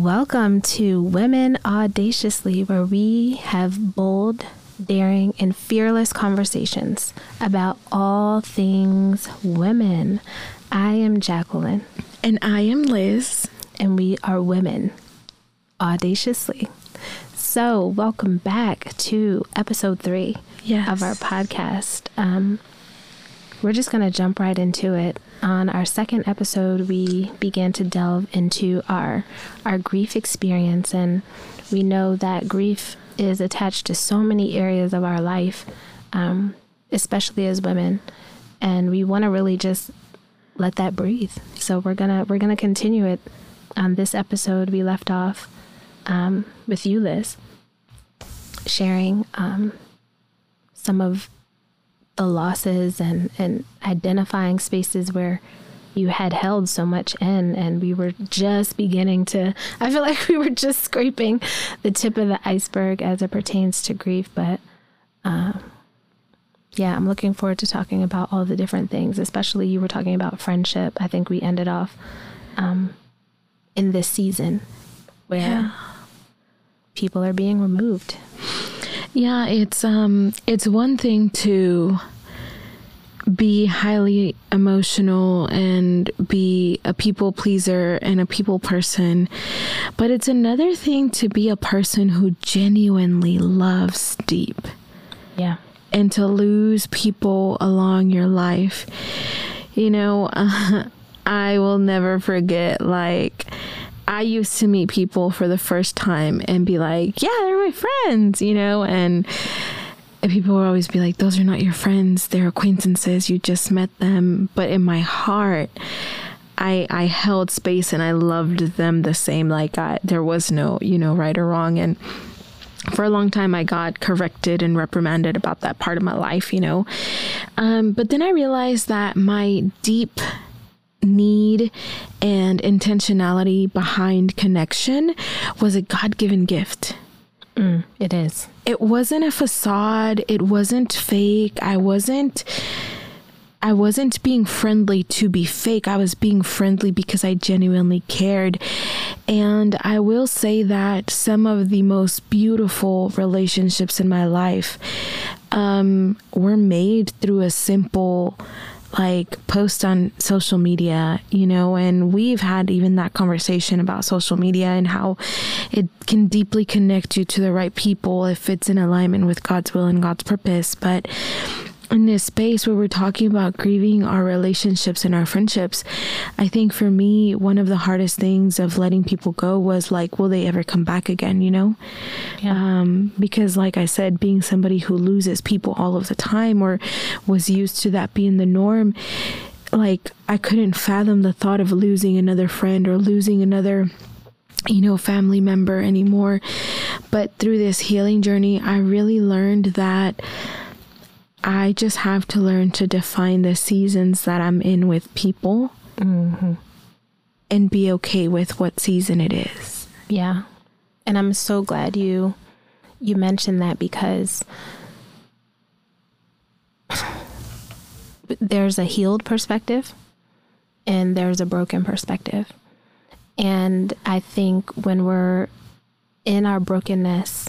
Welcome to Women Audaciously, where we have bold, daring, and fearless conversations about all things women. I am Jacqueline. And I am Liz. And we are women audaciously. So, welcome back to episode three yes. of our podcast. Um, we're just going to jump right into it. On our second episode, we began to delve into our our grief experience, and we know that grief is attached to so many areas of our life, um, especially as women, and we want to really just let that breathe. So we're gonna we're gonna continue it on this episode. We left off um, with you, Liz, sharing um, some of the losses and, and identifying spaces where you had held so much in and we were just beginning to i feel like we were just scraping the tip of the iceberg as it pertains to grief but um, yeah i'm looking forward to talking about all the different things especially you were talking about friendship i think we ended off um, in this season where yeah. people are being removed yeah, it's um it's one thing to be highly emotional and be a people pleaser and a people person. But it's another thing to be a person who genuinely loves deep. Yeah. And to lose people along your life. You know, uh, I will never forget like I used to meet people for the first time and be like, yeah, they're my friends, you know, and, and people would always be like, those are not your friends, they're acquaintances, you just met them. But in my heart, I, I held space and I loved them the same. Like I, there was no, you know, right or wrong. And for a long time, I got corrected and reprimanded about that part of my life, you know. Um, but then I realized that my deep need and intentionality behind connection was a God given gift. Mm, it is. It wasn't a facade. It wasn't fake. I wasn't. I wasn't being friendly to be fake. I was being friendly because I genuinely cared. And I will say that some of the most beautiful relationships in my life um, were made through a simple like post on social media, you know, and we've had even that conversation about social media and how it can deeply connect you to the right people if it's in alignment with God's will and God's purpose. But in this space where we're talking about grieving our relationships and our friendships, I think for me, one of the hardest things of letting people go was like, will they ever come back again, you know? Yeah. Um, because, like I said, being somebody who loses people all of the time or was used to that being the norm, like I couldn't fathom the thought of losing another friend or losing another you know, family member anymore. But through this healing journey, I really learned that I just have to learn to define the seasons that I'm in with people mm-hmm. and be okay with what season it is. Yeah. And I'm so glad you you mentioned that because there's a healed perspective and there's a broken perspective. And I think when we're in our brokenness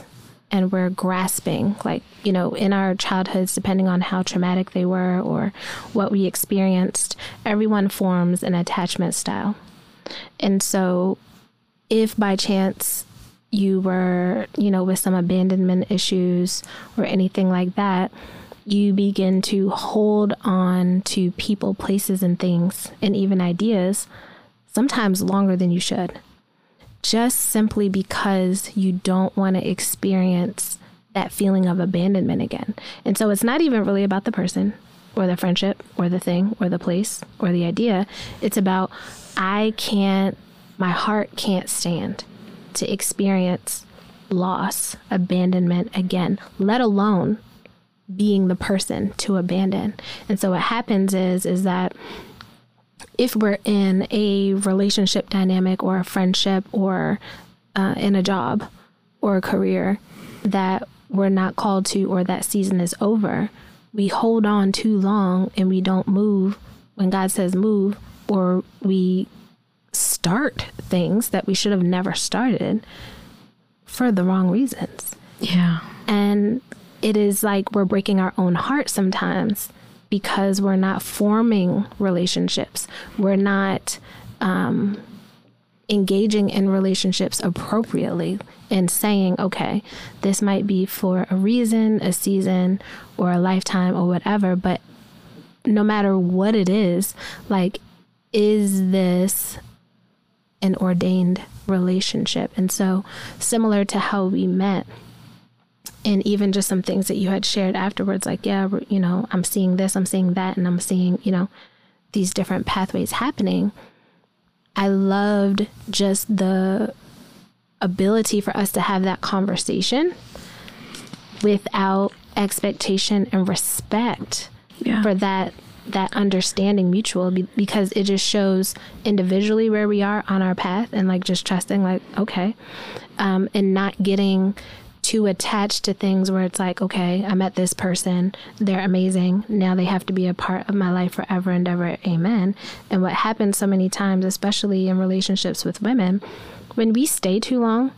and we're grasping, like, you know, in our childhoods, depending on how traumatic they were or what we experienced, everyone forms an attachment style. And so, if by chance you were, you know, with some abandonment issues or anything like that, you begin to hold on to people, places, and things, and even ideas, sometimes longer than you should just simply because you don't want to experience that feeling of abandonment again. And so it's not even really about the person or the friendship or the thing or the place or the idea. It's about I can't, my heart can't stand to experience loss, abandonment again, let alone being the person to abandon. And so what happens is is that if we're in a relationship dynamic or a friendship or uh, in a job or a career that we're not called to or that season is over, we hold on too long and we don't move when God says move, or we start things that we should have never started for the wrong reasons. Yeah. And it is like we're breaking our own heart sometimes because we're not forming relationships. We're not um, engaging in relationships appropriately and saying, okay, this might be for a reason, a season, or a lifetime, or whatever. But no matter what it is, like, is this an ordained relationship? And so, similar to how we met, and even just some things that you had shared afterwards, like, yeah, you know, I'm seeing this, I'm seeing that, and I'm seeing, you know, these different pathways happening. I loved just the ability for us to have that conversation without expectation and respect Yeah. for that that understanding mutual because it just shows individually where we are on our path and like just trusting like okay um, and not getting too attached to things where it's like okay i met this person they're amazing now they have to be a part of my life forever and ever amen. And what happens so many times especially in relationships with women when we stay too long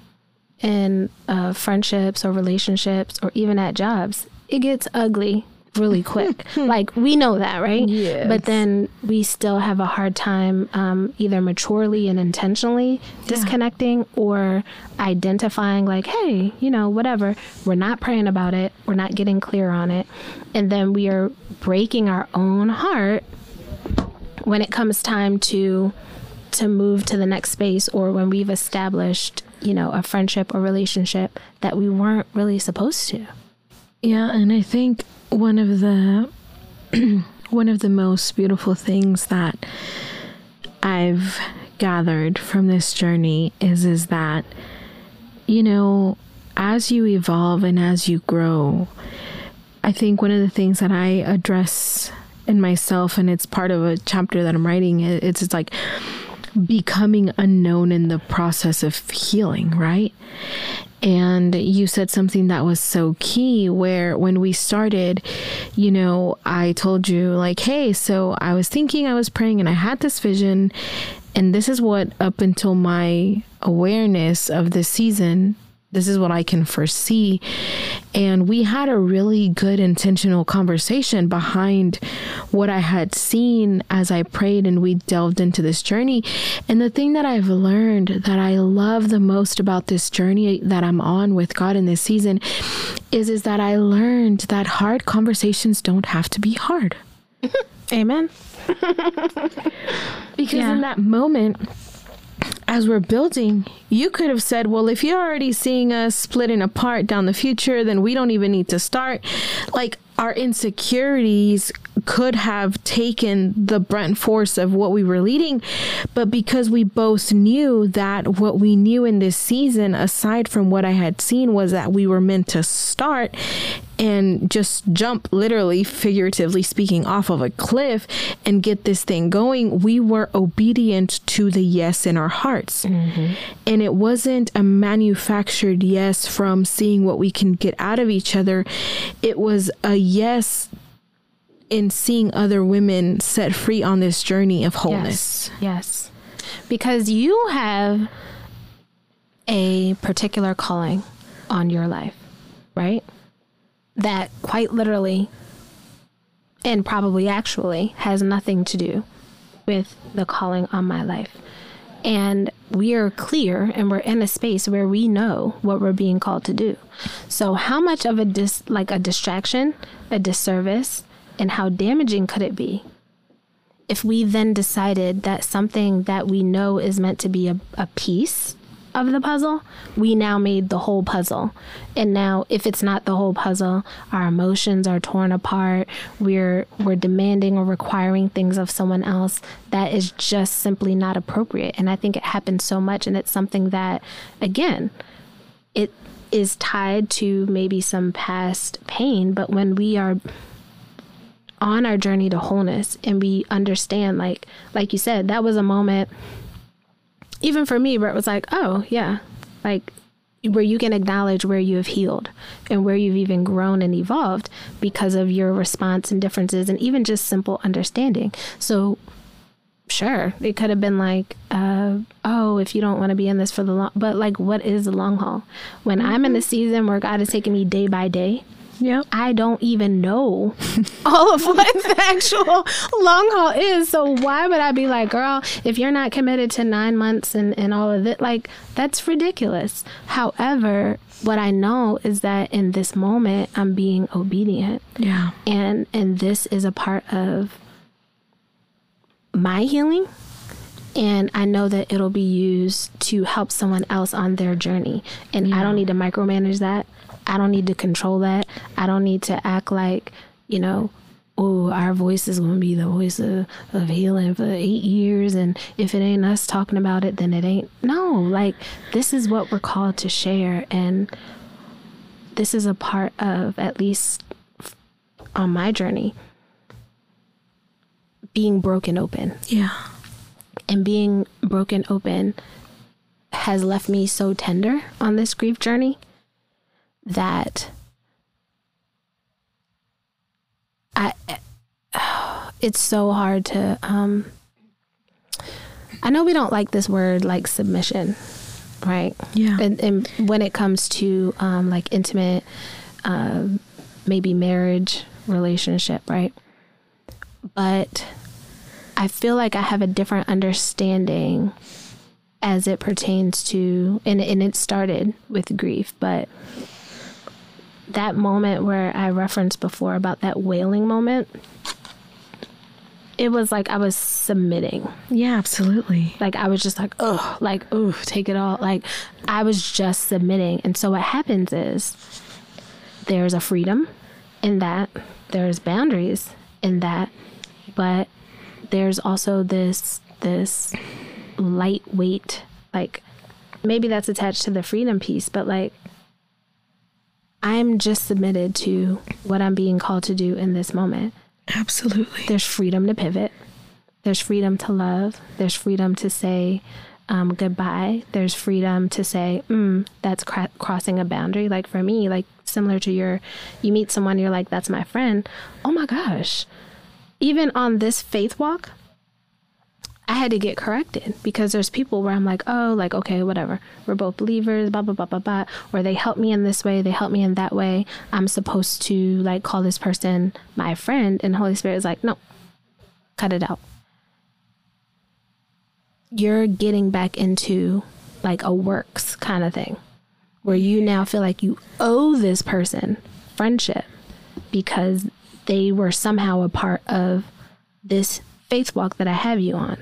in uh, friendships or relationships or even at jobs, it gets ugly really quick. like we know that, right? Yes. But then we still have a hard time um, either maturely and intentionally disconnecting or identifying, like, hey, you know, whatever. We're not praying about it. We're not getting clear on it. And then we are breaking our own heart when it comes time to to move to the next space or when we've established you know a friendship or relationship that we weren't really supposed to Yeah, and I think one of the one of the most beautiful things that I've gathered from this journey is is that you know, as you evolve and as you grow, I think one of the things that I address in myself and it's part of a chapter that I'm writing it's it's like becoming unknown in the process of healing, right? And you said something that was so key where when we started, you know, I told you, like, hey, so I was thinking, I was praying, and I had this vision. And this is what, up until my awareness of this season, this is what I can foresee. And we had a really good intentional conversation behind what I had seen as I prayed and we delved into this journey. And the thing that I've learned that I love the most about this journey that I'm on with God in this season is is that I learned that hard conversations don't have to be hard. amen Because Yeah. in that moment, as we're building, you could have said, Well, if you're already seeing us splitting apart down the future, then we don't even need to start. Like, our insecurities could have taken the brunt force of what we were leading. But because we both knew that what we knew in this season, aside from what I had seen, was that we were meant to start and just jump, literally, figuratively speaking, off of a cliff and get this thing going, we were obedient to the yes in our hearts. Mm-hmm. And it wasn't a manufactured yes from seeing what we can get out of each other, it was a yes in seeing other women set free on this journey of wholeness. yes because you have a particular calling on your life right that quite literally and probably actually has nothing to do with the calling on my life. And we are clear and we're in a space where we know what we're being called to do. So how much of a dis like a distraction, a disservice, and how damaging could it be if we then decided that something that we know is meant to be a, a piece of the puzzle, we now made the whole puzzle. And now if it's not the whole puzzle, our emotions are torn apart. We're we're demanding or requiring things of someone else that is just simply not appropriate. And I think it happens so much and it's something that again, it is tied to maybe some past pain, but when we are on our journey to wholeness and we understand like like you said that was a moment even for me where it was like oh yeah like where you can acknowledge where you have healed and where you've even grown and evolved because of your response and differences and even just simple understanding. So sure it could have been like uh, oh if you don't want to be in this for the long but like what is the long haul? When i'm in a season where god is taking me day by day Yeah. I don't even know all of what the actual long haul is. So why would I be like, girl, if you're not committed to nine months and, and all of it, like that's ridiculous. However, what I know is that in this moment I'm being obedient Yeah. and and this is a part of my healing and I know that it'll be used to help someone else on their journey. And I don't need to micromanage that. I don't need to control that. I don't need to act like, you know, oh, our voice is going to be the voice of, of healing for eight years. And if it ain't us talking about it, then it ain't. No, like, this is what we're called to share. And this is a part of, at least on my journey, being broken open Yeah. and being broken open has left me so tender on this grief journey that I it's so hard to um I know we don't like this word like submission, right? Yeah. And, and when it comes to um like intimate um maybe marriage relationship, right? But I feel like I have a different understanding as it pertains to, and, and it started with grief, but that moment where I referenced before about that wailing moment, it was like I was submitting. Yeah, absolutely. Like I was just like, oh, like, oh, take it all. Like I was just submitting. And so what happens is there's a freedom in that, there's boundaries in that, but there's also this this lightweight like maybe that's attached to the freedom piece, but like I'm just submitted to what I'm being called to do in this moment. Absolutely. There's freedom to pivot. There's freedom to love. There's freedom to say um, goodbye. There's freedom to say, mm, that's cra- crossing a boundary. Like for me, like similar to your, you meet someone, you're like, that's my friend. Oh my gosh. Even on this faith walk, I had to get corrected because there's people where I'm like, oh, like, okay, whatever. We're both believers, blah, blah, blah, blah, blah. Or they help me in this way, they help me in that way. I'm supposed to like call this person my friend. And Holy Spirit is like, no, cut it out. You're getting back into like a works kind of thing where you now feel like you owe this person friendship because they were somehow a part of this faith walk that I have you on.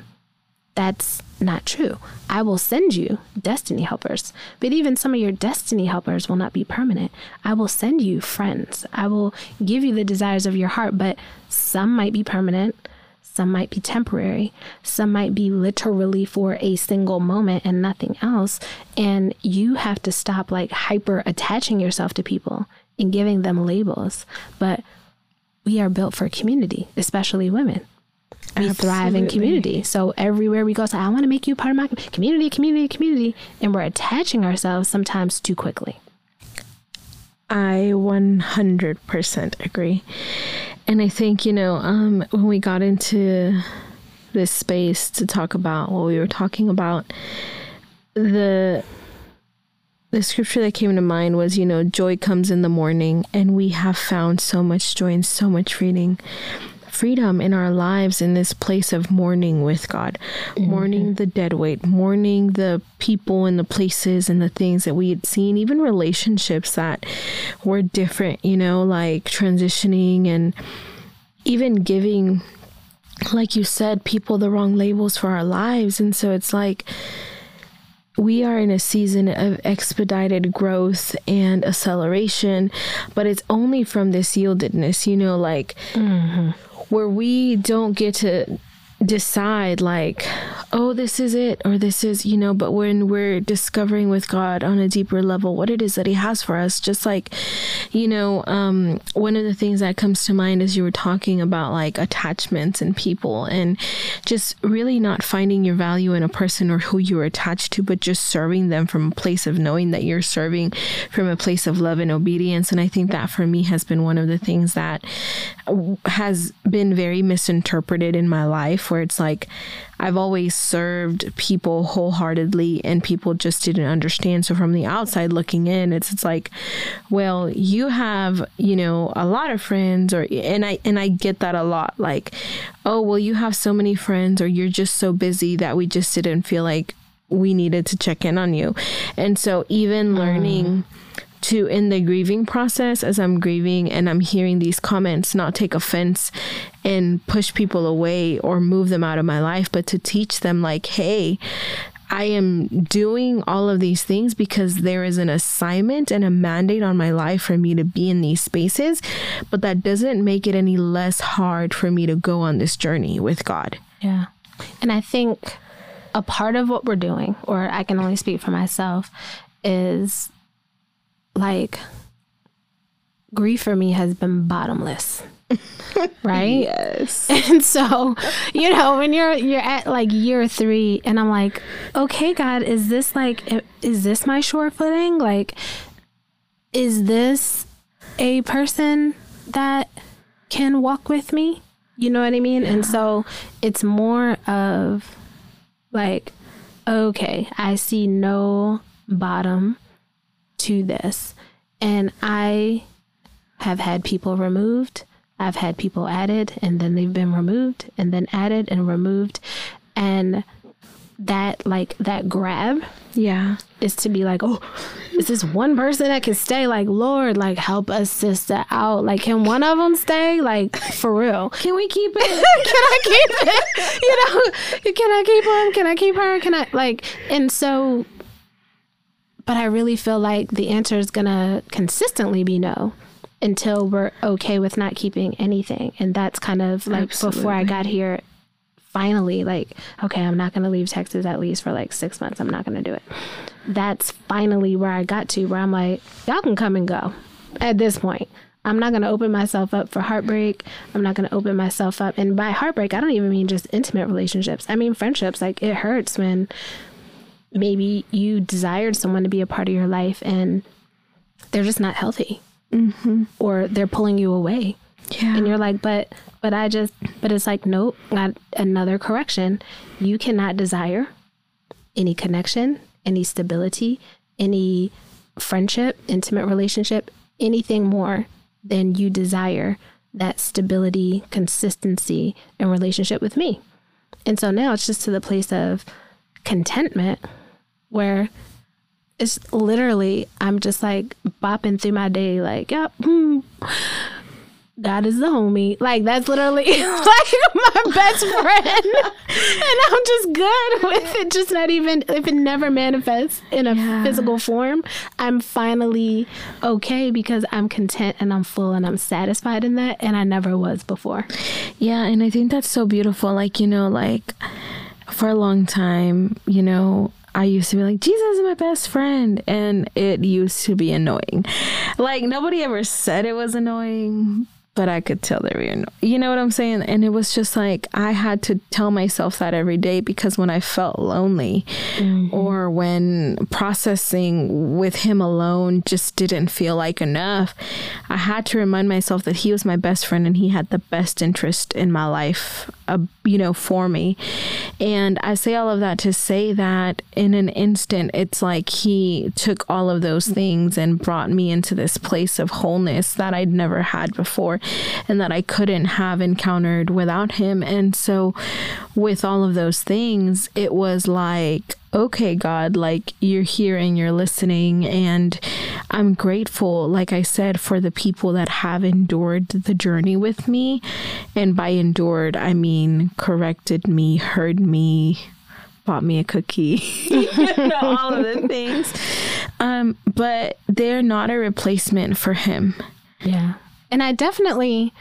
That's not true. I will send you destiny helpers, but even some of your destiny helpers will not be permanent. I will send you friends. I will give you the desires of your heart, but some might be permanent, some might be temporary, some might be literally for a single moment and nothing else. And you have to stop like hyper attaching yourself to people and giving them labels. But we are built for community, especially women. We thrive in community. So everywhere we go, say, I want to make you part of my community, community, community. And we're attaching ourselves sometimes too quickly. I 100% agree. And I think, you know, um, when we got into this space to talk about what we were talking about, the the scripture that came to mind was, you know, joy comes in the morning, and we have found so much joy and so much freedom freedom in our lives in this place of mourning with God, mm-hmm. mourning the dead weight, mourning the people and the places and the things that we had seen, even relationships that were different, you know, like transitioning and even giving, like you said, people the wrong labels for our lives. And so it's like, we are in a season of expedited growth and acceleration, but it's only from this yieldedness, you know, like mm-hmm. Where we don't get to decide like oh this is it or this is you know but when we're discovering with god on a deeper level what it is that he has for us just like you know um one of the things that comes to mind as you were talking about like attachments and people and just really not finding your value in a person or who you're attached to but just serving them from a place of knowing that you're serving from a place of love and obedience. And i think that for me has been one of the things that has been very misinterpreted in my life where it's like I've always served people wholeheartedly and people just didn't understand. So from the outside looking in, it's it's like, well, you have, you know, a lot of friends or and I and I get that a lot. Like, oh well you have so many friends or you're just so busy that we just didn't feel like we needed to check in on you. And so even learning mm to in the grieving process as I'm grieving and I'm hearing these comments not take offense and push people away or move them out of my life but to teach them like hey I am doing all of these things because there is an assignment and a mandate on my life for me to be in these spaces, but that doesn't make it any less hard for me to go on this journey with God. Yeah. And I think a part of what we're doing, or I can only speak for myself, is like grief for me has been bottomless. Right? Yes. And so you know when you're you're at like year three and i'm like okay god is this like is this my sure footing? Like is this a person that can walk with me? You know what i mean? Yeah. and so it's more of like okay i see no bottom to this. And I have had people removed, I've had people added, and then they've been removed, and then added and removed. And that, like, that grab, yeah, is to be like, oh, is this one person that can stay? Like, Lord, like, help us sister out. Like, can one of them stay? Like, for real. Can we keep it? can I keep it? You know, can I keep him? Can I keep her? Can I, like, and so but I really feel like the answer is going to consistently be no until we're okay with not keeping anything. And that's kind of like Absolutely. before I got here, finally, like, okay, I'm not going to leave Texas at least for like six months. I'm not going to do it. That's finally where I got to, where I'm like, y'all can come and go at this point. I'm not going to open myself up for heartbreak. I'm not going to open myself up. And by heartbreak, I don't even mean just intimate relationships. I mean friendships. Like it hurts when maybe you desired someone to be a part of your life and they're just not healthy mm-hmm. or they're pulling you away yeah. and you're like but but i just but it's like nope not another correction you cannot desire any connection any stability any friendship intimate relationship anything more than you desire that stability consistency and relationship with me and so now it's just to the place of contentment where it's literally I'm just like bopping through my day like, yep, hmm, God is the homie. Like that's literally like my best friend. and I'm just good with it. Just not even if it never manifests in a yeah. physical form, I'm finally okay because I'm content and I'm full and I'm satisfied in that and I never was before. Yeah, and I think that's so beautiful. Like, you know, like for a long time, you know, I used to be like, Jesus is my best friend. And it used to be annoying. Like, nobody ever said it was annoying, but I could tell they were annoying. You know what I'm saying? And it was just like, I had to tell myself that every day because when I felt lonely mm-hmm. or when processing with him alone just didn't feel like enough, I had to remind myself that he was my best friend and he had the best interest in my life uh, you know, for me. And I say all of that to say that in an instant, it's like he took all of those things and brought me into this place of wholeness that I'd never had before and that I couldn't have encountered without him. And so, with all of those things, it was like, okay, God, like you're here and you're listening. And I'm grateful, like I said, for the people that have endured the journey with me. And by endured, I mean corrected me, heard me, bought me a cookie, all of the things. Um, but they're not a replacement for him. Yeah. And I definitely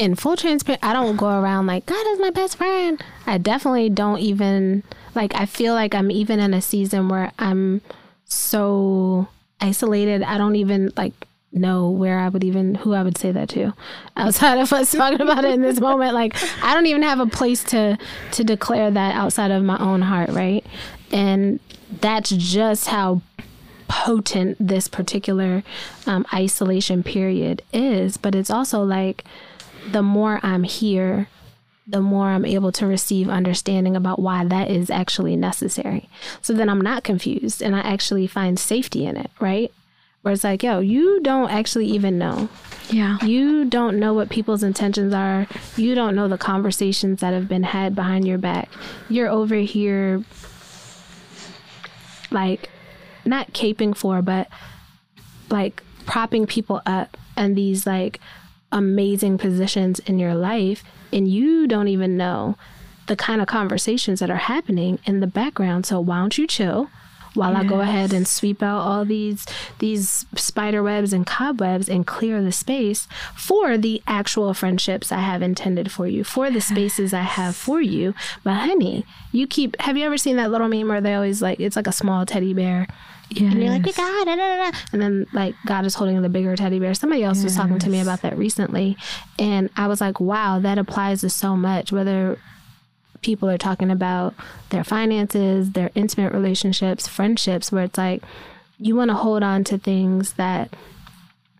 in full transparency, I don't go around like God is my best friend. I definitely don't even like. I feel like I'm even in a season where I'm so isolated. I don't even like know where I would even who I would say that to outside of us talking about it in this moment. Like I don't even have a place to to declare that outside of my own heart, right? And that's just how potent this particular um, isolation period is. But it's also like the more I'm here, the more I'm able to receive understanding about why that is actually necessary. So then I'm not confused and I actually find safety in it, right? Where it's like, yo, you don't actually even know. Yeah. You don't know what people's intentions are. You don't know the conversations that have been had behind your back. You're over here, like, not caping for, but like propping people up and these like amazing positions in your life and you don't even know the kind of conversations that are happening in the background. So why don't you chill while yes. I go ahead and sweep out all these these spider webs and cobwebs and clear the space for the actual friendships I have intended for you, for the spaces I have for you. But honey, you keep have you ever seen that little meme where they always like it's like a small teddy bear Yes. And you're like, we got it. And then, like, God is holding the bigger teddy bear. Somebody else yes. was talking to me about that recently. And I was like, wow, that applies to so much, whether people are talking about their finances, their intimate relationships, friendships, where it's like, you want to hold on to things that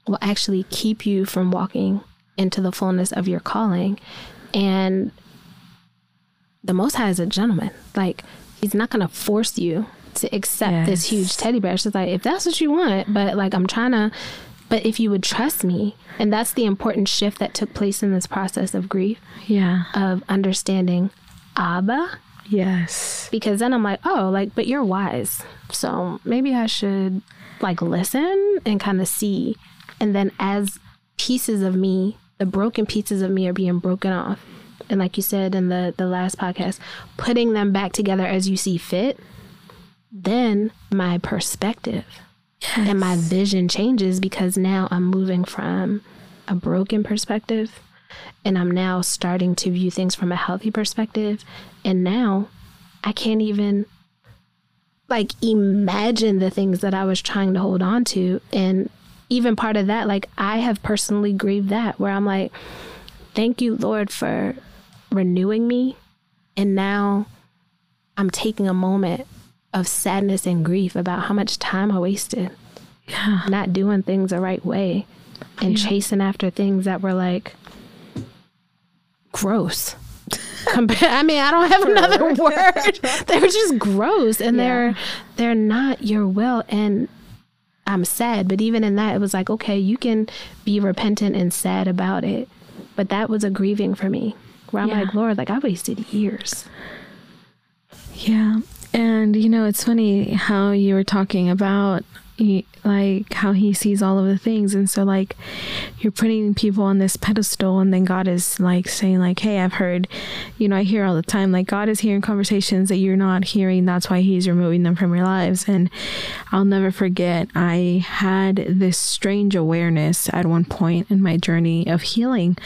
will actually keep you from walking into the fullness of your calling. And the Most High is a gentleman. Like, he's not going to force you to accept yes. this huge teddy bear. She's like, if that's what you want, but like I'm trying to, but if you would trust me, and that's the important shift that took place in this process of grief. Yeah. Of understanding Abba. Yes. Because then I'm like, oh, like, but you're wise. So maybe I should like listen and kind of see. And then as pieces of me, the broken pieces of me are being broken off. And like you said in the, the last podcast, putting them back together as you see fit then my perspective yes. and my vision changes because now I'm moving from a broken perspective and I'm now starting to view things from a healthy perspective. And now I can't even like imagine the things that I was trying to hold on to. And even part of that, like I have personally grieved that where I'm like, thank you, Lord, for renewing me. And now I'm taking a moment of sadness and grief about how much time I wasted. Yeah. Not doing things the right way and yeah. chasing after things that were like gross. I mean, I don't have another word. they're just gross and yeah. they're they're not your will and I'm sad, but even in that it was like, okay, you can be repentant and sad about it. But that was a grieving for me. Where I'm yeah. like, Lord, like I wasted years. Yeah. And you know, it's funny how you were talking about like how he sees all of the things. And so like you're putting people on this pedestal and then God is like saying like hey I've heard you know I hear all the time like God is hearing conversations that you're not hearing. That's why he's removing them from your lives. And I'll never forget I had this strange awareness at one point in my journey of healing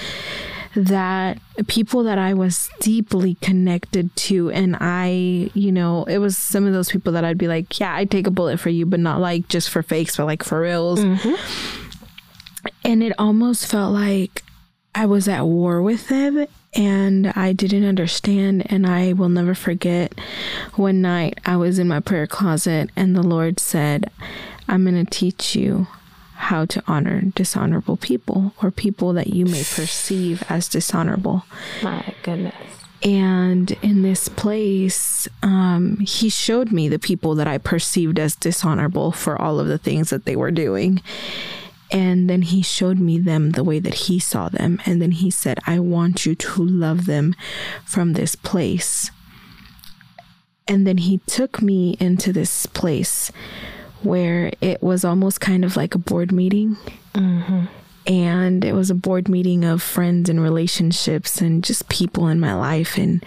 that people that I was deeply connected to, and I, you know, it was some of those people that I'd be like, yeah, I'd take a bullet for you, but not like just for fakes, but like for reals. Mm-hmm. And it almost felt like I was at war with them and I didn't understand. And I will never forget one night I was in my prayer closet and the Lord said, I'm going to teach you how to honor dishonorable people or people that you may perceive as dishonorable. My goodness. And in this place, um, he showed me the people that I perceived as dishonorable for all of the things that they were doing. And then he showed me them the way that he saw them. And then he said, I want you to love them from this place. And then he took me into this place where it was almost kind of like a board meeting. Mm-hmm. And it was a board meeting of friends and relationships and just people in my life. And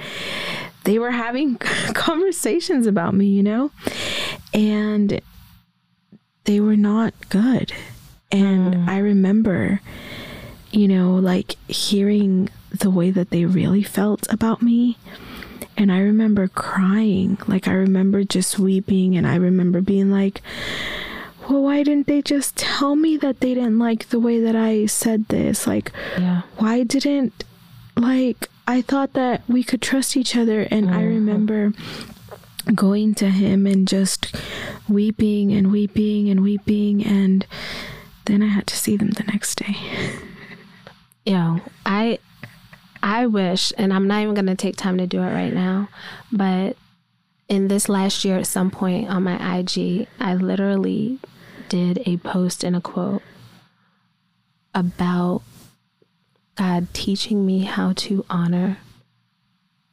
they were having conversations about me, you know? And they were not good. And mm. I remember, you know, like hearing the way that they really felt about me and I remember crying. Like, I remember just weeping, and I remember being like, well, why didn't they just tell me that they didn't like the way that I said this? Like, yeah. why didn't, like, I thought that we could trust each other. And mm-hmm. I remember going to him and just weeping and weeping and weeping. And then I had to see them the next day. Yeah, I I wish, and I'm not even going to take time to do it right now, but in this last year, at some point on my IG, I literally did a post and a quote about God teaching me how to honor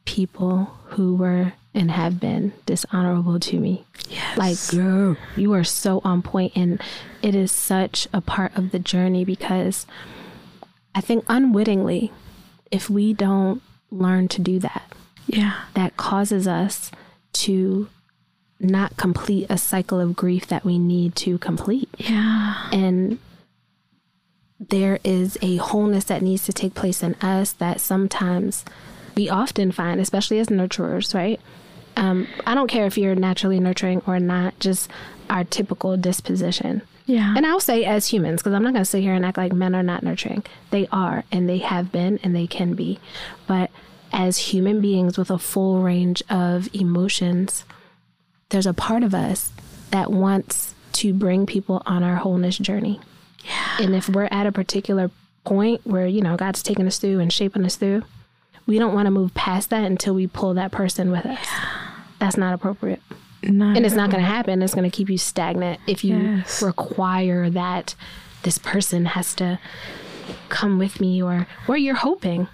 people who were and have been dishonorable to me. Yes. Like, girl, you are so on point, and it is such a part of the journey because I think unwittingly, if we don't learn to do that, yeah, that causes us to not complete a cycle of grief that we need to complete. Yeah. And there is a wholeness that needs to take place in us that sometimes we often find, especially as nurturers, right? Um, I don't care if you're naturally nurturing or not, just our typical disposition. Yeah. And I'll say as humans, because I'm not going to sit here and act like men are not nurturing. They are, and they have been, and they can be. But as human beings with a full range of emotions, there's a part of us that wants to bring people on our wholeness journey. Yeah. And if we're at a particular point where, you know, God's taking us through and shaping us through, we don't want to move past that until we pull that person with us. That's not appropriate. Not And it's not going to happen. It's going to keep you stagnant if you Yes. require that this person has to come with me or or you're hoping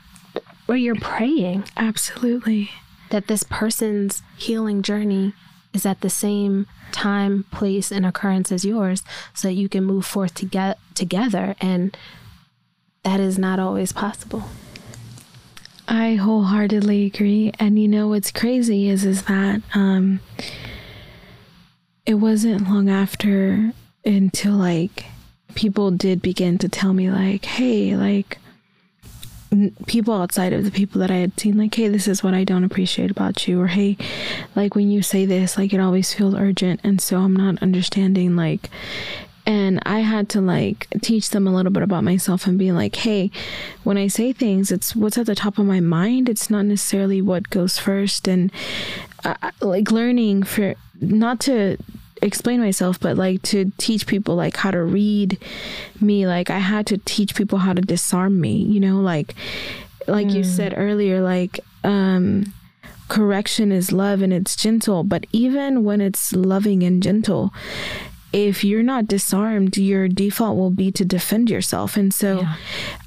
or you're praying Absolutely. that this person's healing journey is at the same time, place, and occurrence as yours so that you can move forth to get together. And that is not always possible. I wholeheartedly agree. And you know what's crazy is is that um it wasn't long after until like people did begin to tell me like, hey, like n- people outside of the people that I had seen like, hey, this is what I don't appreciate about you or hey, like when you say this, like it always feels urgent and so I'm not understanding like and I had to like teach them a little bit about myself and be like, hey, when I say things, it's what's at the top of my mind. It's not necessarily what goes first. And uh, like learning for not to explain myself, but like to teach people like how to read me. Like I had to teach people how to disarm me, you know, like, like you said earlier, like, um, correction is love and it's gentle, but even when it's loving and gentle, if you're not disarmed, your default will be to defend yourself. And so Yeah.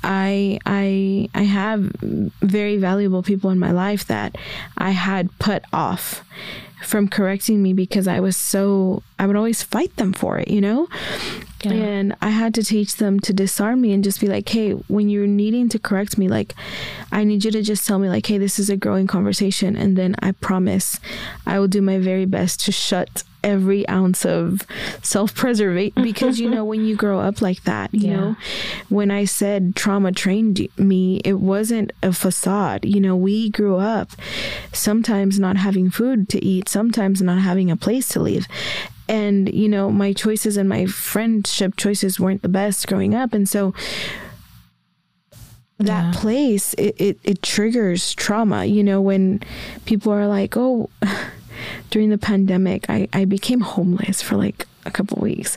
I I I have very valuable people in my life that I had put off from correcting me because I was so I would always fight them for it, you know? Yeah. And I had to teach them to disarm me and just be like, hey, when you're needing to correct me, like, I need you to just tell me, like, hey, this is a growing conversation. And then I promise I will do my very best to shut every ounce of self preservation because, you know, when you grow up like that, you Yeah. know, when I said trauma trained me, it wasn't a facade. You know, we grew up sometimes not having food to eat, sometimes not having a place to live. And, you know, my choices and my friendship choices weren't the best growing up. And so that Yeah. place, it, it, it triggers trauma. You know, when people are like, oh, during the pandemic, I, I became homeless for like a couple weeks.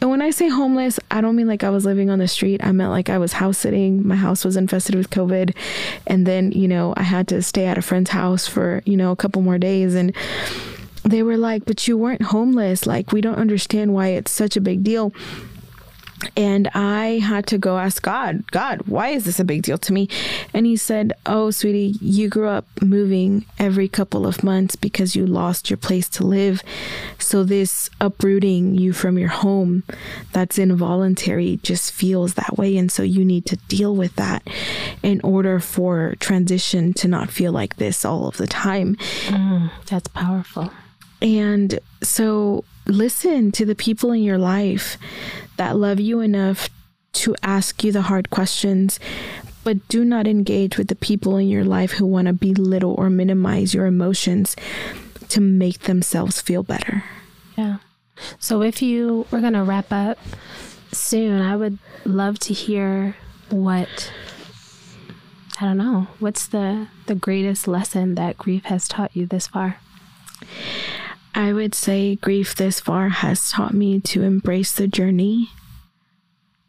And when I say homeless, I don't mean like I was living on the street. I meant like I was house sitting. My house was infested with COVID. And then, you know, I had to stay at a friend's house for, you know, a couple more days. And they were like, but you weren't homeless. Like, we don't understand why it's such a big deal. And I had to go ask God, God, why is this a big deal to me? And he said, Oh, sweetie, you grew up moving every couple of months because you lost your place to live. So this uprooting you from your home that's involuntary just feels that way. And so you need to deal with that in order for transition to not feel like this all of the time. Mm, that's powerful. And so listen to the people in your life that love you enough to ask you the hard questions, but do not engage with the people in your life who want to belittle or minimize your emotions to make themselves feel better. Yeah. So if you we're gonna wrap up soon, I would love to hear what I don't know, what's the the greatest lesson that grief has taught you this far? I would say grief this far has taught me to embrace the journey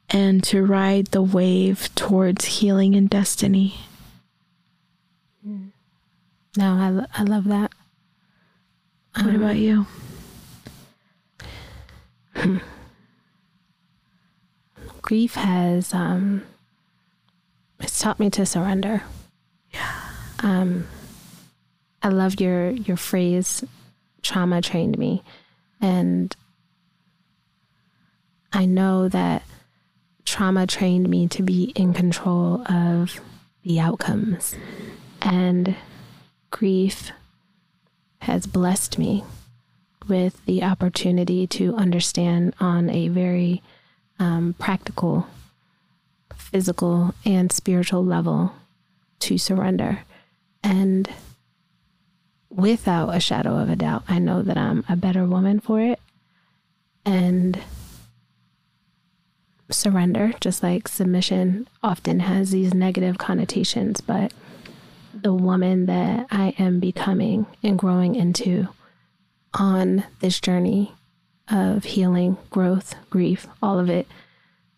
and to ride the wave towards healing and destiny. No, I, lo- I love that. What about you? Grief has um, it's taught me to surrender. Yeah. Um, I love your your phrase, trauma trained me, and I know that trauma trained me to be in control of the outcomes, and grief has blessed me with the opportunity to understand on a very um, practical, physical, and spiritual level to surrender. And without a shadow of a doubt, I know that I'm a better woman for it. And surrender, just like submission, often has these negative connotations, but the woman that I am becoming and growing into on this journey of healing, growth, grief, all of it,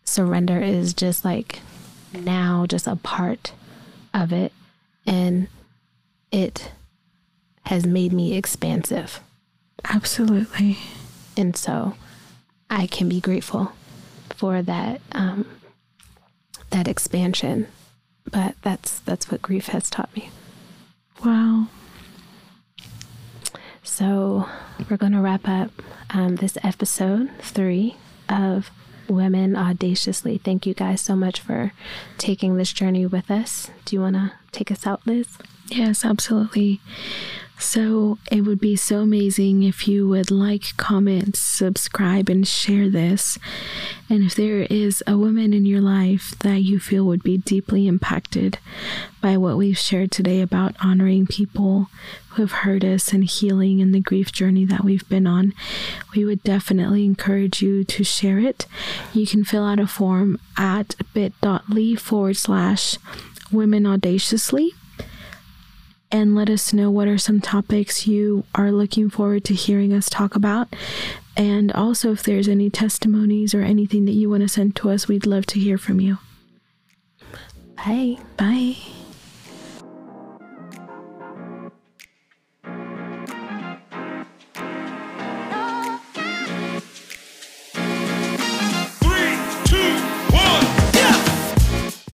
surrender is just like now just a part of it. And it has made me expansive. Absolutely. And so I can be grateful for that um, that expansion. But that's that's what grief has taught me. Wow. So we're going to wrap up um, this episode three of Women Audaciously. Thank you guys so much for taking this journey with us. Do you want to take us out, Liz? Yes, absolutely. So it would be so amazing if you would like, comment, subscribe, and share this. And if there is a woman in your life that you feel would be deeply impacted by what we've shared today about honoring people who have hurt us and healing in the grief journey that we've been on, we would definitely encourage you to share it. You can fill out a form at bit.ly forward slash women audaciously and let us know what are some topics you are looking forward to hearing us talk about. And also, if there's any testimonies or anything that you want to send to us, we'd love to hear from you. Bye. Bye.